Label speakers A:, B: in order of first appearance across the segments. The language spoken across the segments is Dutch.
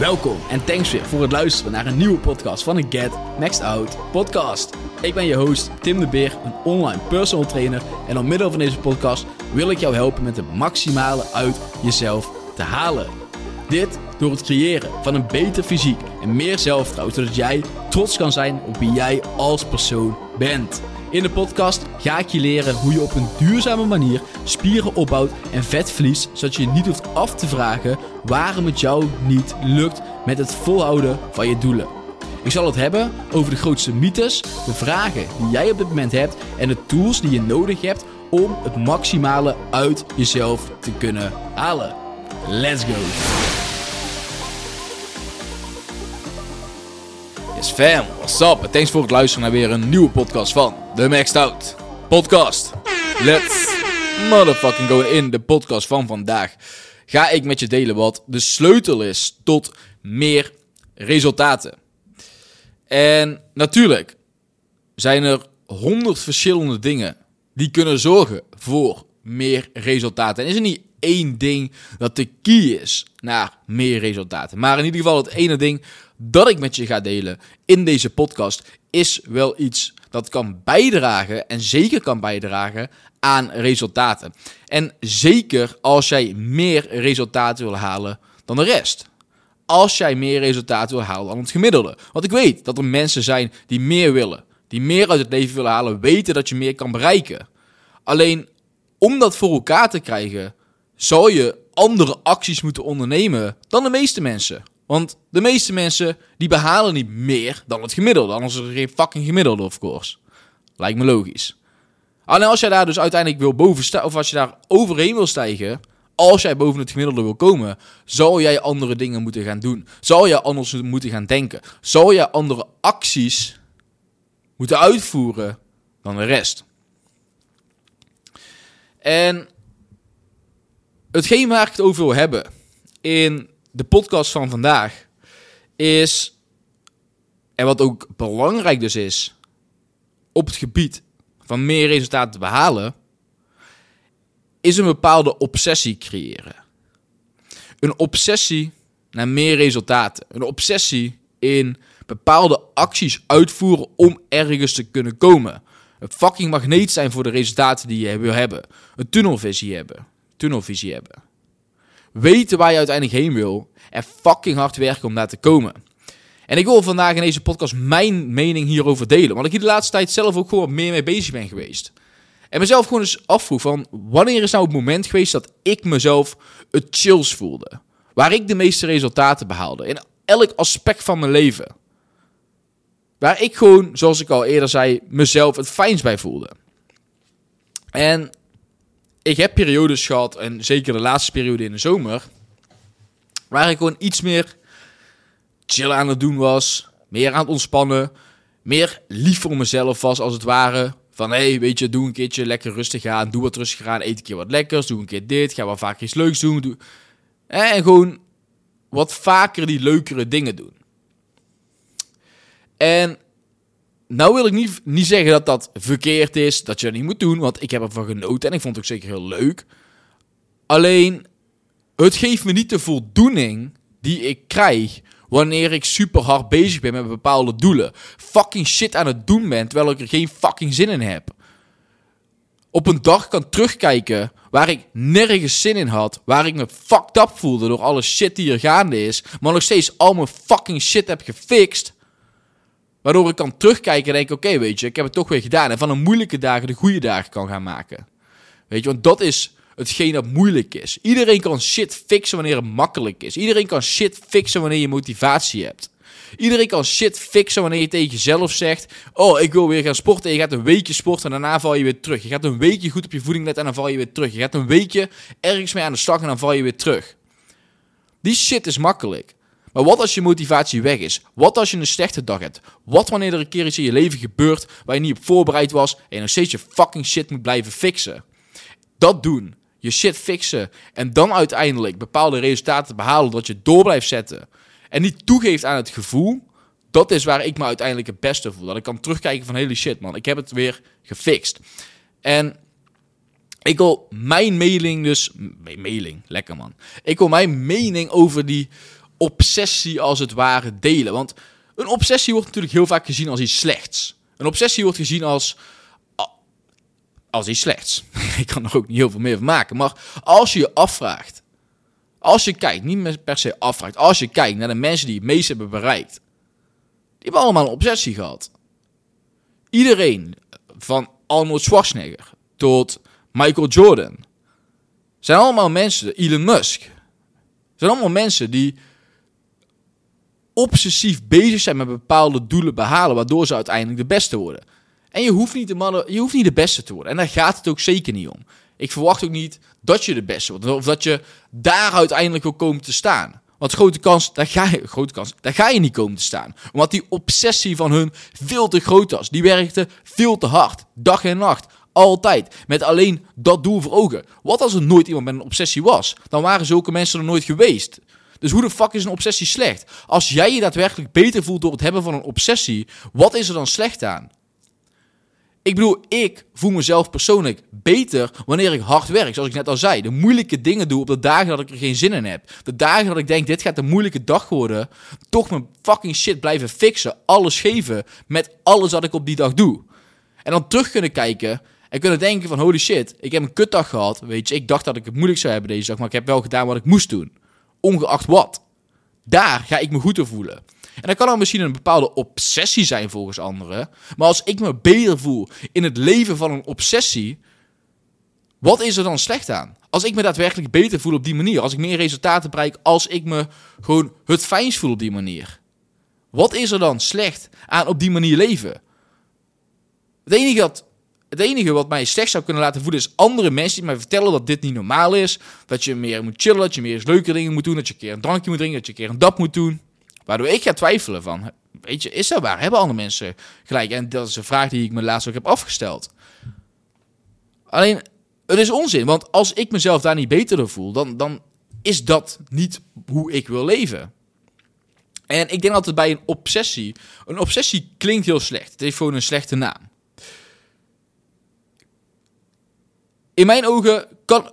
A: Welkom en thanks weer voor het luisteren naar een nieuwe podcast van de Get Maxed Out podcast. Ik ben je host Tim de Beer, een online personal trainer en door middel van deze podcast wil ik jou helpen met het maximale uit jezelf te halen. Dit door het creëren van een beter fysiek en meer zelfvertrouwen, zodat jij trots kan zijn op wie jij als persoon bent. In de podcast ga ik je leren hoe je op een duurzame manier spieren opbouwt en vet verliest, zodat je je niet hoeft af te vragen waarom het jou niet lukt met het volhouden van je doelen. Ik zal het hebben over de grootste mythes, de vragen die jij op dit moment hebt en de tools die je nodig hebt om het maximale uit jezelf te kunnen halen. Let's go! Yes fam, what's up? En thanks voor het luisteren naar weer een nieuwe podcast van The Maxed Out Podcast. Let's motherfucking go in de podcast van vandaag. Ga ik met je delen wat de sleutel is tot meer resultaten. En natuurlijk zijn er honderd verschillende dingen die kunnen zorgen voor meer resultaten. En is er niet één ding dat de key is naar meer resultaten. Maar in ieder geval het ene ding dat ik met je ga delen in deze podcast is wel iets dat kan bijdragen en zeker kan bijdragen aan resultaten. En zeker als jij meer resultaten wil halen dan de rest. Als jij meer resultaten wil halen dan het gemiddelde. Want ik weet dat er mensen zijn die meer willen, die meer uit het leven willen halen, weten dat je meer kan bereiken. Alleen om dat voor elkaar te krijgen, zou je andere acties moeten ondernemen dan de meeste mensen. Want de meeste mensen die behalen niet meer dan het gemiddelde. Anders is er geen fucking gemiddelde, of course. Lijkt me logisch. Alleen als jij daar dus uiteindelijk wil boven staan, of als je daar overheen wil stijgen, als jij boven het gemiddelde wil komen, zou jij andere dingen moeten gaan doen. Zou je anders moeten gaan denken. Zou je andere acties moeten uitvoeren dan de rest. En hetgeen waar ik het over wil hebben in de podcast van vandaag is, en wat ook belangrijk dus is, op het gebied van meer resultaten te behalen, is een bepaalde obsessie creëren. Een obsessie naar meer resultaten. Een obsessie in bepaalde acties uitvoeren om ergens te kunnen komen. Een fucking magneet zijn voor de resultaten die je wil hebben. Een tunnelvisie hebben. Tunnelvisie hebben. Weten waar je uiteindelijk heen wil. En fucking hard werken om daar te komen. En ik wil vandaag in deze podcast mijn mening hierover delen. Want ik hier de laatste tijd zelf ook gewoon meer mee bezig ben geweest. En mezelf gewoon eens afvroeg van... Wanneer is nou het moment geweest dat ik mezelf het chills voelde? Waar ik de meeste resultaten behaalde. In elk aspect van mijn leven. Waar ik gewoon, zoals ik al eerder zei, mezelf het fijnst bij voelde. En ik heb periodes gehad, en zeker de laatste periode in de zomer, waar ik gewoon iets meer chill aan het doen was, meer aan het ontspannen, meer lief voor mezelf was als het ware. Van hé, hey, weet je, doe een keertje lekker rustig aan, doe wat rustig aan, eet een keer wat lekkers, doe een keer dit, ga wat vaker iets leuks doen. Doe... En gewoon wat vaker die leukere dingen doen. En nou wil ik niet, niet zeggen dat dat verkeerd is, dat je dat niet moet doen, want ik heb ervan genoten en ik vond het ook zeker heel leuk. Alleen, het geeft me niet de voldoening die ik krijg wanneer ik super hard bezig ben met bepaalde doelen. Fucking shit aan het doen ben, terwijl ik er geen fucking zin in heb. Op een dag kan terugkijken waar ik nergens zin in had, waar ik me fucked up voelde door alle shit die er gaande is, maar nog steeds al mijn fucking shit heb gefixt. Waardoor ik kan terugkijken en denk: oké, weet je, ik heb het toch weer gedaan. En van een moeilijke dagen de goede dagen kan gaan maken. Weet je, want dat is hetgeen dat moeilijk is. Iedereen kan shit fixen wanneer het makkelijk is. Iedereen kan shit fixen wanneer je motivatie hebt. Iedereen kan shit fixen wanneer je tegen jezelf zegt: Oh, ik wil weer gaan sporten. En je gaat een weekje sporten en daarna val je weer terug. Je gaat een weekje goed op je voeding letten en dan val je weer terug. Je gaat een weekje ergens mee aan de slag en dan val je weer terug. Die shit is makkelijk. Maar wat als je motivatie weg is? Wat als je een slechte dag hebt? Wat wanneer er een keer iets in je leven gebeurt waar je niet op voorbereid was en je nog steeds je fucking shit moet blijven fixen? Dat doen. Je shit fixen. En dan uiteindelijk bepaalde resultaten behalen dat je door blijft zetten. En niet toegeeft aan het gevoel. Dat is waar ik me uiteindelijk het beste voel. Dat ik kan terugkijken van hele shit man. Ik heb het weer gefixt. En ik wil mijn mailing dus... Mailing, lekker man. Ik wil mijn mening over die obsessie als het ware delen. Want een obsessie wordt natuurlijk heel vaak gezien als iets slechts. Een obsessie wordt gezien als. als iets slechts. Ik kan er ook niet heel veel meer van maken. Maar als je je afvraagt. Als je kijkt, niet per se afvraagt. Als je kijkt naar de mensen die het meest hebben bereikt. Die hebben allemaal een obsessie gehad. Iedereen, van Arnold Schwarzenegger tot Michael Jordan, zijn allemaal mensen, Elon Musk, zijn allemaal mensen die obsessief bezig zijn met bepaalde doelen behalen, waardoor ze uiteindelijk de beste worden. En je hoeft niet de, mannen, je hoeft niet de beste te worden. En daar gaat het ook zeker niet om. Ik verwacht ook niet dat je de beste wordt. Of dat je daar uiteindelijk wil komen te staan. Want grote kans, daar ga je, grote kans, daar ga je niet komen te staan. Omdat die obsessie van hun veel te groot was. Die werkte veel te hard. Dag en nacht. Altijd. Met alleen dat doel voor ogen. Wat als er nooit iemand met een obsessie was? Dan waren zulke mensen er nooit geweest. Dus hoe de fuck is een obsessie slecht? Als jij je daadwerkelijk beter voelt door het hebben van een obsessie, wat is er dan slecht aan? Ik bedoel, ik voel mezelf persoonlijk beter wanneer ik hard werk. Zoals ik net al zei, de moeilijke dingen doe op de dagen dat ik er geen zin in heb. De dagen dat ik denk, dit gaat een moeilijke dag worden. Toch mijn fucking shit blijven fixen. Alles geven met alles wat ik op die dag doe. En dan terug kunnen kijken en kunnen denken van, holy shit, ik heb een kutdag gehad. Weet je, ik dacht dat ik het moeilijk zou hebben deze dag, maar ik heb wel gedaan wat ik moest doen. Ongeacht wat. Daar ga ik me goed te voelen. En dat kan dan misschien een bepaalde obsessie zijn volgens anderen. Maar als ik me beter voel in het leven van een obsessie, wat is er dan slecht aan? Als ik me daadwerkelijk beter voel op die manier, als ik meer resultaten bereik, als ik me gewoon het fijnst voel op die manier. Wat is er dan slecht aan op die manier leven? Het enige, dat, het enige wat mij slecht zou kunnen laten voelen is andere mensen die mij vertellen dat dit niet normaal is. Dat je meer moet chillen, dat je meer leuke dingen moet doen, dat je een keer een drankje moet drinken, dat je een keer een dap moet doen. Waardoor ik ga twijfelen van, weet je, is dat waar? Hebben andere mensen gelijk? En dat is een vraag die ik me laatst ook heb afgesteld. Alleen, het is onzin, want als ik mezelf daar niet beter door voel, dan, dan is dat niet hoe ik wil leven. En ik denk altijd bij een obsessie, een obsessie klinkt heel slecht. Het heeft gewoon een slechte naam. In mijn ogen kan,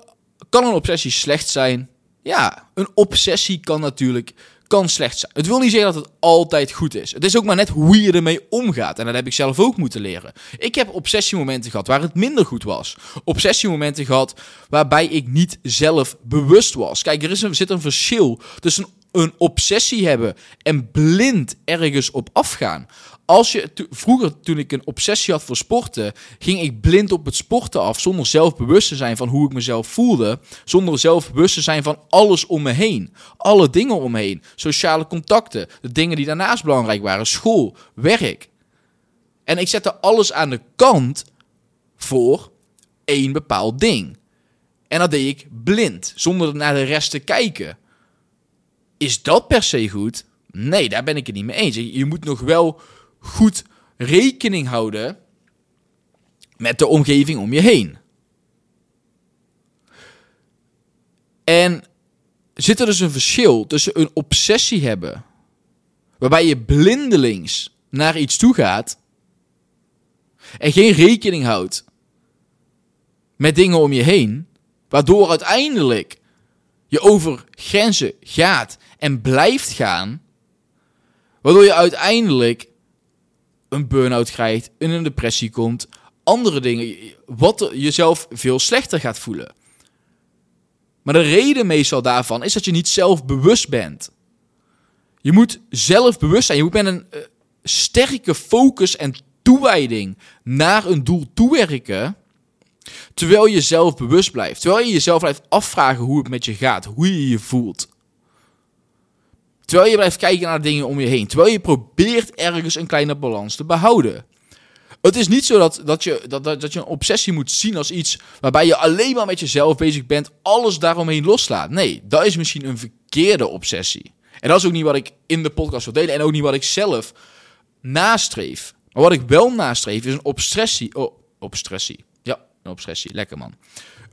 A: kan een obsessie slecht zijn. Ja, een obsessie kan natuurlijk kan slecht zijn. Het wil niet zeggen dat het altijd goed is. Het is ook maar net hoe je ermee omgaat. En dat heb ik zelf ook moeten leren. Ik heb obsessiemomenten gehad waar het minder goed was. Obsessiemomenten gehad waarbij ik niet zelf bewust was. Kijk, er, is een, er zit een verschil tussen een obsessie hebben en blind ergens op afgaan. Als je, vroeger, toen ik een obsessie had voor sporten, ging ik blind op het sporten af. Zonder zelfbewust te zijn van hoe ik mezelf voelde. Zonder zelfbewust te zijn van alles om me heen. Alle dingen om me heen. Sociale contacten. De dingen die daarnaast belangrijk waren. School, werk. En ik zette alles aan de kant voor één bepaald ding. En dat deed ik blind, zonder naar de rest te kijken. Is dat per se goed? Nee, daar ben ik het niet mee eens. Je moet nog wel goed rekening houden met de omgeving om je heen. En zit er dus een verschil tussen een obsessie hebben, waarbij je blindelings naar iets toe gaat en geen rekening houdt met dingen om je heen, waardoor uiteindelijk je over grenzen gaat en blijft gaan, waardoor je uiteindelijk een burn-out krijgt, in een depressie komt, andere dingen, wat jezelf veel slechter gaat voelen. Maar de reden meestal daarvan is dat je niet zelfbewust bent. Je moet zelfbewust zijn. Je moet met een uh, sterke focus en toewijding naar een doel toewerken. Terwijl je zelf bewust blijft. Terwijl je jezelf blijft afvragen hoe het met je gaat. Hoe je je voelt. Terwijl je blijft kijken naar dingen om je heen. Terwijl je probeert ergens een kleine balans te behouden. Het is niet zo dat, dat, je, dat, dat, dat je een obsessie moet zien als iets waarbij je alleen maar met jezelf bezig bent, alles daaromheen loslaat. Nee, dat is misschien een verkeerde obsessie. En dat is ook niet wat ik in de podcast wil delen en ook niet wat ik zelf nastreef. Maar wat ik wel nastreef is een obsessie. Oh, obsessie. Een obsessie. Lekker man.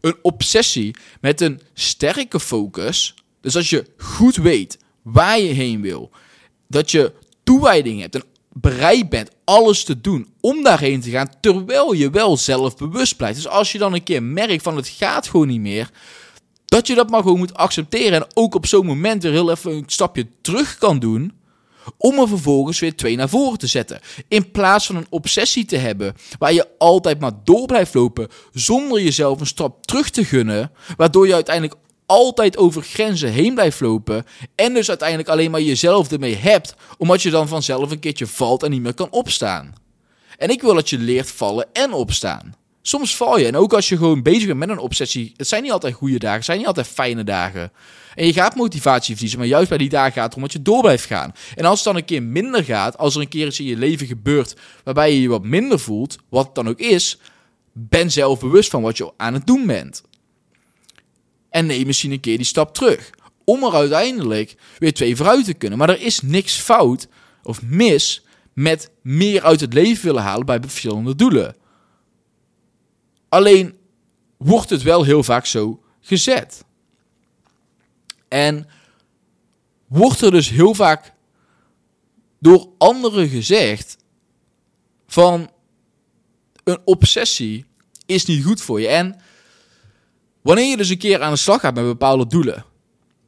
A: Een obsessie met een sterke focus. Dus als je goed weet waar je heen wil. Dat je toewijding hebt en bereid bent alles te doen om daarheen te gaan, terwijl je wel zelfbewust blijft. Dus als je dan een keer merkt van het gaat gewoon niet meer, Dat je dat maar gewoon moet accepteren en ook op zo'n moment weer heel even een stapje terug kan doen om er vervolgens weer twee naar voren te zetten. In plaats van een obsessie te hebben waar je altijd maar door blijft lopen zonder jezelf een stap terug te gunnen, waardoor je uiteindelijk altijd over grenzen heen blijft lopen en dus uiteindelijk alleen maar jezelf ermee hebt, omdat je dan vanzelf een keertje valt en niet meer kan opstaan. En ik wil dat je leert vallen en opstaan. Soms val je. En ook als je gewoon bezig bent met een obsessie. Het zijn niet altijd goede dagen. Het zijn niet altijd fijne dagen. En je gaat motivatie verliezen. Maar juist bij die dagen gaat het om dat je door blijft gaan. En als het dan een keer minder gaat. Als er een keer iets in je leven gebeurt. Waarbij je je wat minder voelt. Wat het dan ook is. Ben zelf bewust van wat je aan het doen bent. En neem misschien een keer die stap terug. Om er uiteindelijk weer twee vooruit te kunnen. Maar er is niks fout of mis met meer uit het leven willen halen bij verschillende doelen. Alleen wordt het wel heel vaak zo gezet. En wordt er dus heel vaak door anderen gezegd van een obsessie is niet goed voor je. En wanneer je dus een keer aan de slag gaat met bepaalde doelen.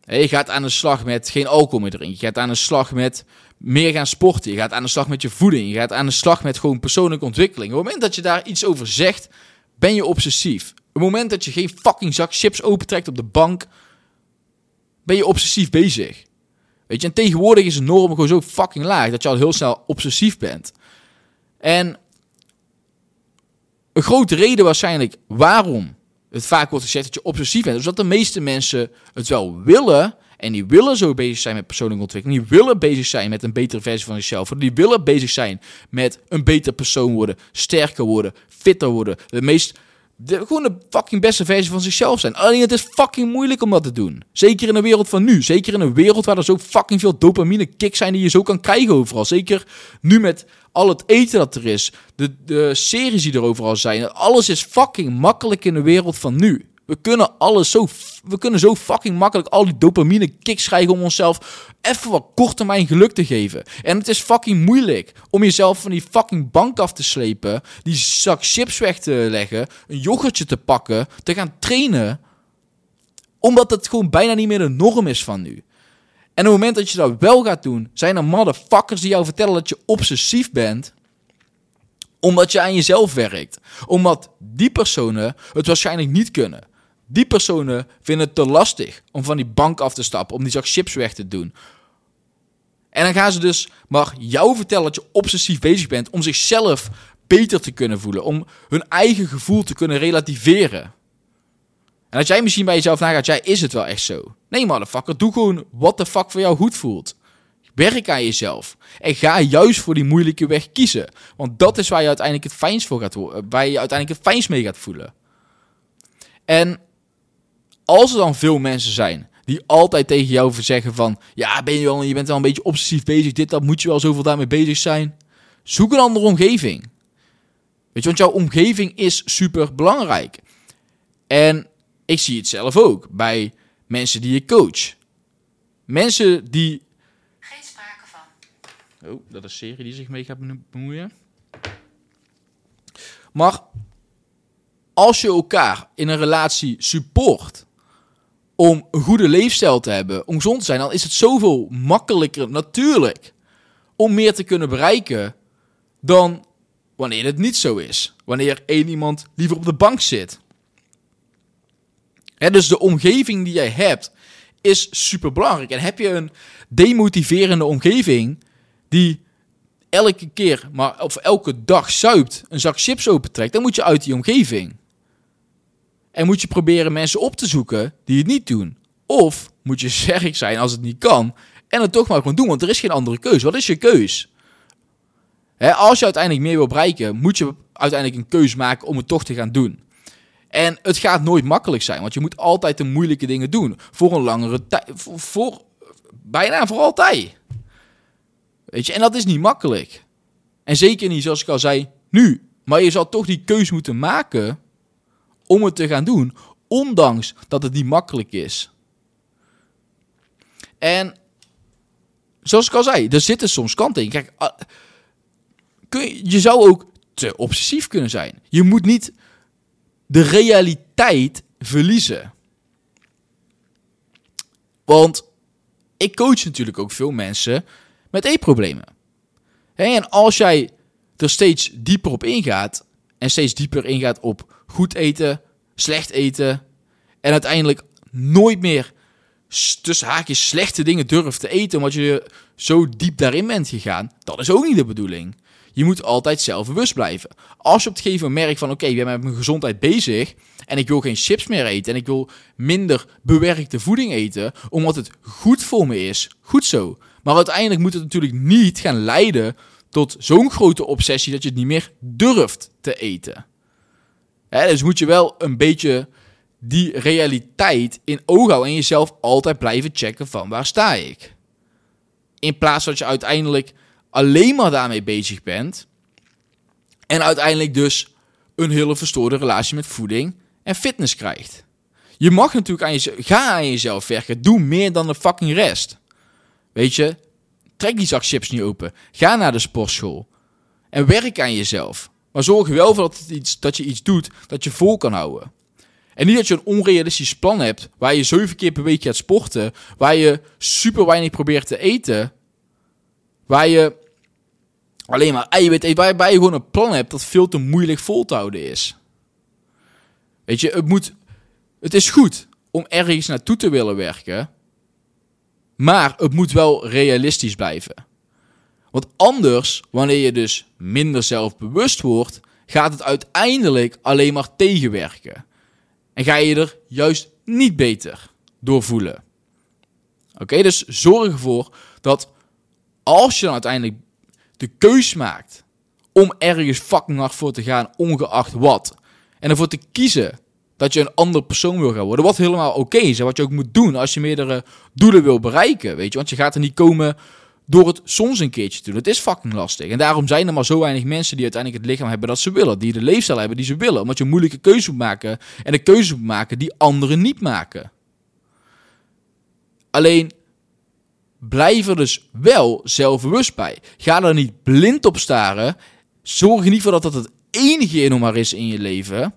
A: Je gaat aan de slag met geen alcohol meer drinken. Je gaat aan de slag met meer gaan sporten. Je gaat aan de slag met je voeding. Je gaat aan de slag met gewoon persoonlijke ontwikkeling. Op het moment dat je daar iets over zegt, ben je obsessief. Het moment dat je geen fucking zak chips opentrekt op de bank, ben je obsessief bezig. Weet je, en tegenwoordig is de norm gewoon zo fucking laag dat je al heel snel obsessief bent. En een grote reden waarschijnlijk waarom het vaak wordt gezegd dat je obsessief bent, is dat de meeste mensen het wel willen, en die willen zo bezig zijn met persoonlijke ontwikkeling. Die willen bezig zijn met een betere versie van zichzelf. Die willen bezig zijn met een beter persoon worden. Sterker worden. Fitter worden. De meest... De, gewoon de fucking beste versie van zichzelf zijn. Alleen het is fucking moeilijk om dat te doen. Zeker in de wereld van nu. Zeker in een wereld waar er zo fucking veel dopamine kicks zijn die je zo kan krijgen overal. Zeker nu met al het eten dat er is. De, de series die er overal zijn. Alles is fucking makkelijk in de wereld van nu. We kunnen alles zo, we kunnen zo fucking makkelijk al die dopamine kicks krijgen om onszelf even wat korttermijn geluk te geven. En het is fucking moeilijk om jezelf van die fucking bank af te slepen, die zak chips weg te leggen, een yoghurtje te pakken, te gaan trainen, omdat het gewoon bijna niet meer de norm is van nu. En op het moment dat je dat wel gaat doen, zijn er motherfuckers die jou vertellen dat je obsessief bent omdat je aan jezelf werkt. Omdat die personen het waarschijnlijk niet kunnen. Die personen vinden het te lastig om van die bank af te stappen, om die zak chips weg te doen. En dan gaan ze dus maar jou vertellen dat je obsessief bezig bent om zichzelf beter te kunnen voelen, om hun eigen gevoel te kunnen relativeren. En dat jij misschien bij jezelf nagaat, jij is het wel echt zo. Nee, motherfucker, doe gewoon wat de fuck voor jou goed voelt. Werk aan jezelf. En ga juist voor die moeilijke weg kiezen. Want dat is waar je uiteindelijk het fijnst voor gaat waar je uiteindelijk het fijnst mee gaat voelen. En als er dan veel mensen zijn die altijd tegen jou zeggen van... Ja, ben je, wel, je bent wel een beetje obsessief bezig. Dit, dat moet je wel zoveel daarmee bezig zijn. Zoek een andere omgeving. Weet je, want jouw omgeving is super belangrijk. En ik zie het zelf ook bij mensen die ik coach. Mensen die... Geen sprake van. Oh, dat is serie die zich mee gaat bemoeien. Maar als je elkaar in een relatie support om een goede leefstijl te hebben, om gezond te zijn, dan is het zoveel makkelijker natuurlijk om meer te kunnen bereiken dan wanneer het niet zo is. Wanneer één iemand liever op de bank zit. dus de omgeving die jij hebt is super belangrijk. En heb je een demotiverende omgeving die elke keer, maar of elke dag zuipt, een zak chips opentrekt, dan moet je uit die omgeving. En moet je proberen mensen op te zoeken die het niet doen. Of moet je sterk zijn als het niet kan en het toch maar gewoon doen, want er is geen andere keus. Wat is je keus? als je uiteindelijk meer wil bereiken, moet je uiteindelijk een keus maken om het toch te gaan doen. En het gaat nooit makkelijk zijn, want je moet altijd de moeilijke dingen doen. Voor een langere tijd. Voor, voor, bijna voor altijd. Weet je, en dat is niet makkelijk. En zeker niet, zoals ik al zei, nu. Maar je zal toch die keus moeten maken om het te gaan doen, ondanks dat het niet makkelijk is. En zoals ik al zei, er zitten soms kanten in. Kijk, ah, kun je, zou ook te obsessief kunnen zijn. Je moet niet de realiteit verliezen. Want ik coach natuurlijk ook veel mensen met eetproblemen. En als jij er steeds dieper op ingaat en steeds dieper ingaat op goed eten, slecht eten en uiteindelijk nooit meer tussen haakjes slechte dingen durft te eten omdat je zo diep daarin bent gegaan, dat is ook niet de bedoeling. Je moet altijd zelfbewust blijven. Als je op het gegeven moment merkt van oké, ik ben met mijn gezondheid bezig en ik wil geen chips meer eten en ik wil minder bewerkte voeding eten omdat het goed voor me is, goed zo. Maar uiteindelijk moet het natuurlijk niet gaan leiden tot zo'n grote obsessie dat je het niet meer durft te eten. dus moet je wel een beetje die realiteit in oog houden en jezelf altijd blijven checken van waar sta ik. In plaats dat je uiteindelijk alleen maar daarmee bezig bent en uiteindelijk dus een hele verstoorde relatie met voeding en fitness krijgt. Je mag natuurlijk aan jezelf, ga aan jezelf werken, doe meer dan de fucking rest. Weet je, trek die zak chips niet open, ga naar de sportschool en werk aan jezelf. Maar zorg wel voor dat, iets, dat je iets doet dat je vol kan houden. En niet dat je een onrealistisch plan hebt waar je zeven keer per week gaat sporten, waar je super weinig probeert te eten, waar je alleen maar eiwit eet, waarbij je gewoon een plan hebt dat veel te moeilijk vol te houden is. Weet je, het moet, het is goed om ergens naartoe te willen werken, maar het moet wel realistisch blijven. Want anders, wanneer je dus minder zelfbewust wordt, gaat het uiteindelijk alleen maar tegenwerken. En ga je er juist niet beter door voelen. Oké, dus zorg ervoor dat als je dan uiteindelijk de keus maakt om ergens fucking hard voor te gaan, ongeacht wat, en ervoor te kiezen dat je een ander persoon wil gaan worden, wat helemaal oké is en wat je ook moet doen als je meerdere doelen wil bereiken, weet je, want je gaat er niet komen door het soms een keertje te doen. Het is fucking lastig. En daarom zijn er maar zo weinig mensen die uiteindelijk het lichaam hebben dat ze willen. Die de leefstijl hebben die ze willen. Omdat je een moeilijke keuze moet maken. En de keuze moet maken die anderen niet maken. Alleen blijf er dus wel zelfbewust bij. Ga er niet blind op staren. Zorg in ieder geval dat dat het enige maar is in je leven.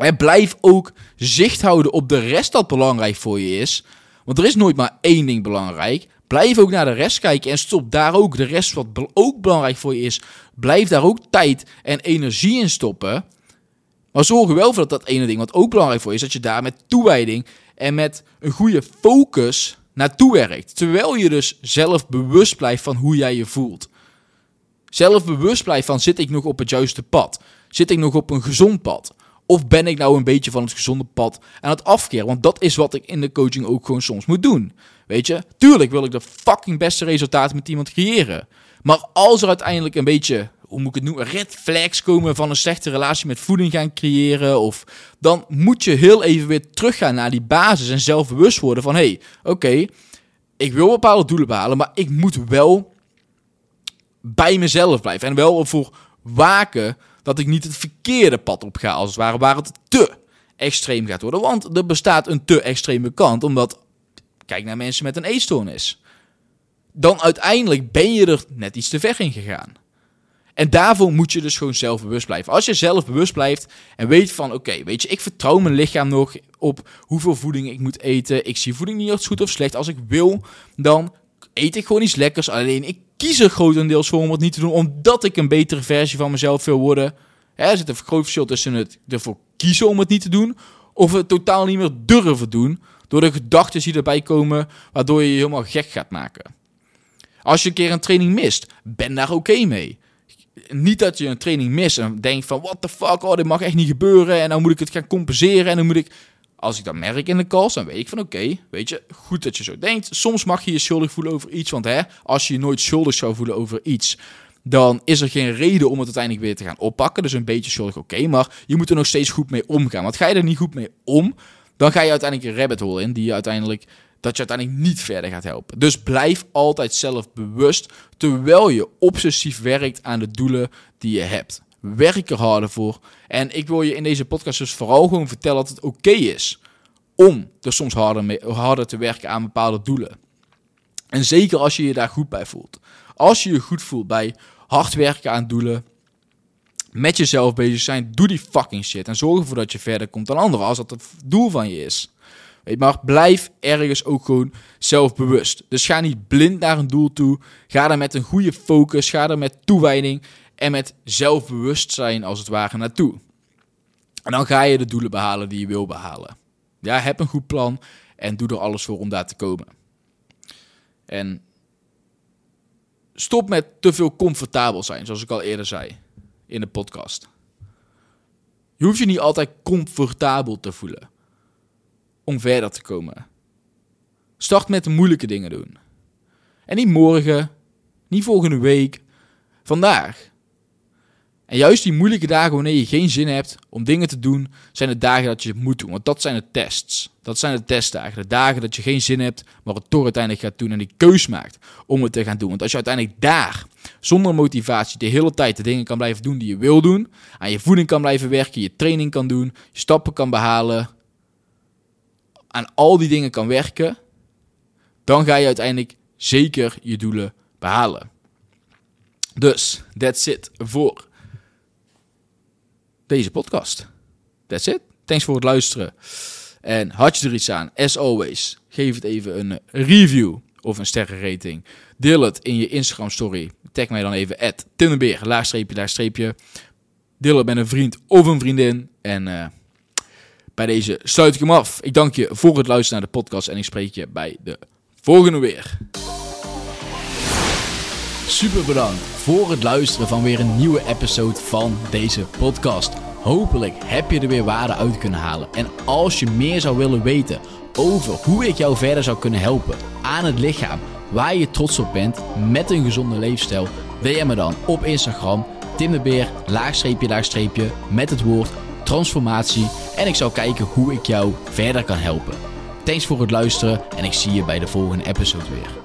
A: En blijf ook zicht houden op de rest dat belangrijk voor je is. Want er is nooit maar één ding belangrijk. Blijf ook naar de rest kijken en stop daar ook de rest wat ook belangrijk voor je is. Blijf daar ook tijd en energie in stoppen. Maar zorg er wel voor dat dat ene ding wat ook belangrijk voor je is, dat je daar met toewijding en met een goede focus naartoe werkt. Terwijl je dus zelf bewust blijft van hoe jij je voelt. Zelf bewust blijft van zit ik nog op het juiste pad? Zit ik nog op een gezond pad? Of ben ik nou een beetje van het gezonde pad aan het afkeren? Want dat is wat ik in de coaching ook gewoon soms moet doen. Weet je, tuurlijk wil ik de fucking beste resultaten met iemand creëren. Maar als er uiteindelijk een beetje, hoe moet ik het noemen, red flags komen van een slechte relatie met voeding gaan creëren. Of dan moet je heel even weer teruggaan naar die basis en zelfbewust worden van hé, hey, oké, ik wil bepaalde doelen behalen, maar ik moet wel bij mezelf blijven. En wel ervoor waken dat ik niet het verkeerde pad op ga, als het ware, waar het te extreem gaat worden. Want er bestaat een te extreme kant, omdat Kijk naar mensen met een eetstoornis. Dan uiteindelijk ben je er net iets te ver in gegaan. En daarvoor moet je dus gewoon zelfbewust blijven. Als je zelfbewust blijft en weet van, oké, weet je, ik vertrouw mijn lichaam nog op hoeveel voeding ik moet eten. Ik zie voeding niet als goed of slecht. Als ik wil, dan eet ik gewoon iets lekkers. Alleen ik kies er grotendeels voor om het niet te doen, omdat ik een betere versie van mezelf wil worden. er zit een groot verschil tussen het ervoor kiezen om het niet te doen, of het totaal niet meer durven doen, door de gedachten die erbij komen, waardoor je je helemaal gek gaat maken. Als je een keer een training mist, ben daar oké mee. Niet dat je een training mist en denkt van, what the fuck, oh, dit mag echt niet gebeuren. En dan moet ik het gaan compenseren en dan moet ik... Als ik dat merk in de calls, dan weet ik van oké, weet je, goed dat je zo denkt. Soms mag je je schuldig voelen over iets, want hè, als je je nooit schuldig zou voelen over iets, dan is er geen reden om het uiteindelijk weer te gaan oppakken. Dus een beetje schuldig, oké, maar je moet er nog steeds goed mee omgaan. Want ga je er niet goed mee om, dan ga je uiteindelijk een rabbit hole in die je uiteindelijk dat je uiteindelijk niet verder gaat helpen. Dus blijf altijd zelf bewust terwijl je obsessief werkt aan de doelen die je hebt. Werk er harder voor. En ik wil je in deze podcast dus vooral gewoon vertellen dat het oké is om er soms harder, mee, harder te werken aan bepaalde doelen. En zeker als je je daar goed bij voelt. Als je je goed voelt bij hard werken aan doelen, met jezelf bezig zijn. Doe die fucking shit. En zorg ervoor dat je verder komt dan anderen. Als dat het doel van je is. Maar blijf ergens ook gewoon zelfbewust. Dus ga niet blind naar een doel toe. Ga daar met een goede focus, ga er met toewijding en met zelfbewustzijn als het ware naartoe. En dan ga je de doelen behalen die je wil behalen. Ja, heb een goed plan en doe er alles voor om daar te komen. En stop met te veel comfortabel zijn, zoals ik al eerder zei in de podcast. Je hoeft je niet altijd comfortabel te voelen om verder te komen. Start met de moeilijke dingen doen. En niet morgen, niet volgende week, vandaag. En juist die moeilijke dagen wanneer je geen zin hebt om dingen te doen, zijn de dagen dat je het moet doen. Want dat zijn de tests. Dat zijn de testdagen. De dagen dat je geen zin hebt, maar het toch uiteindelijk gaat doen en die keus maakt om het te gaan doen. Want als je uiteindelijk daar, zonder motivatie, de hele tijd de dingen kan blijven doen die je wil doen, aan je voeding kan blijven werken, je training kan doen, je stappen kan behalen, aan al die dingen kan werken, dan ga je uiteindelijk zeker je doelen behalen. Dus, that's it voor deze podcast. That's it. Thanks voor het luisteren. En had je er iets aan, as always, geef het even een review of een sterrenrating. Deel het in je Instagram story. Tag mij dan even at Tinderbeer, laagstreepje, laagstreepje. Deel het met een vriend of een vriendin. En uh, bij deze sluit ik hem af. Ik dank je voor het luisteren naar de podcast en ik spreek je bij de volgende weer.
B: Super bedankt voor het luisteren van weer een nieuwe episode van deze podcast. Hopelijk heb je er weer waarde uit kunnen halen. En als je meer zou willen weten over hoe ik jou verder zou kunnen helpen aan het lichaam waar je trots op bent met een gezonde leefstijl, DM me dan op Instagram Tim de Beer, laagstreepje, laagstreepje, met het woord transformatie. En ik zal kijken hoe ik jou verder kan helpen. Thanks voor het luisteren en ik zie je bij de volgende episode weer.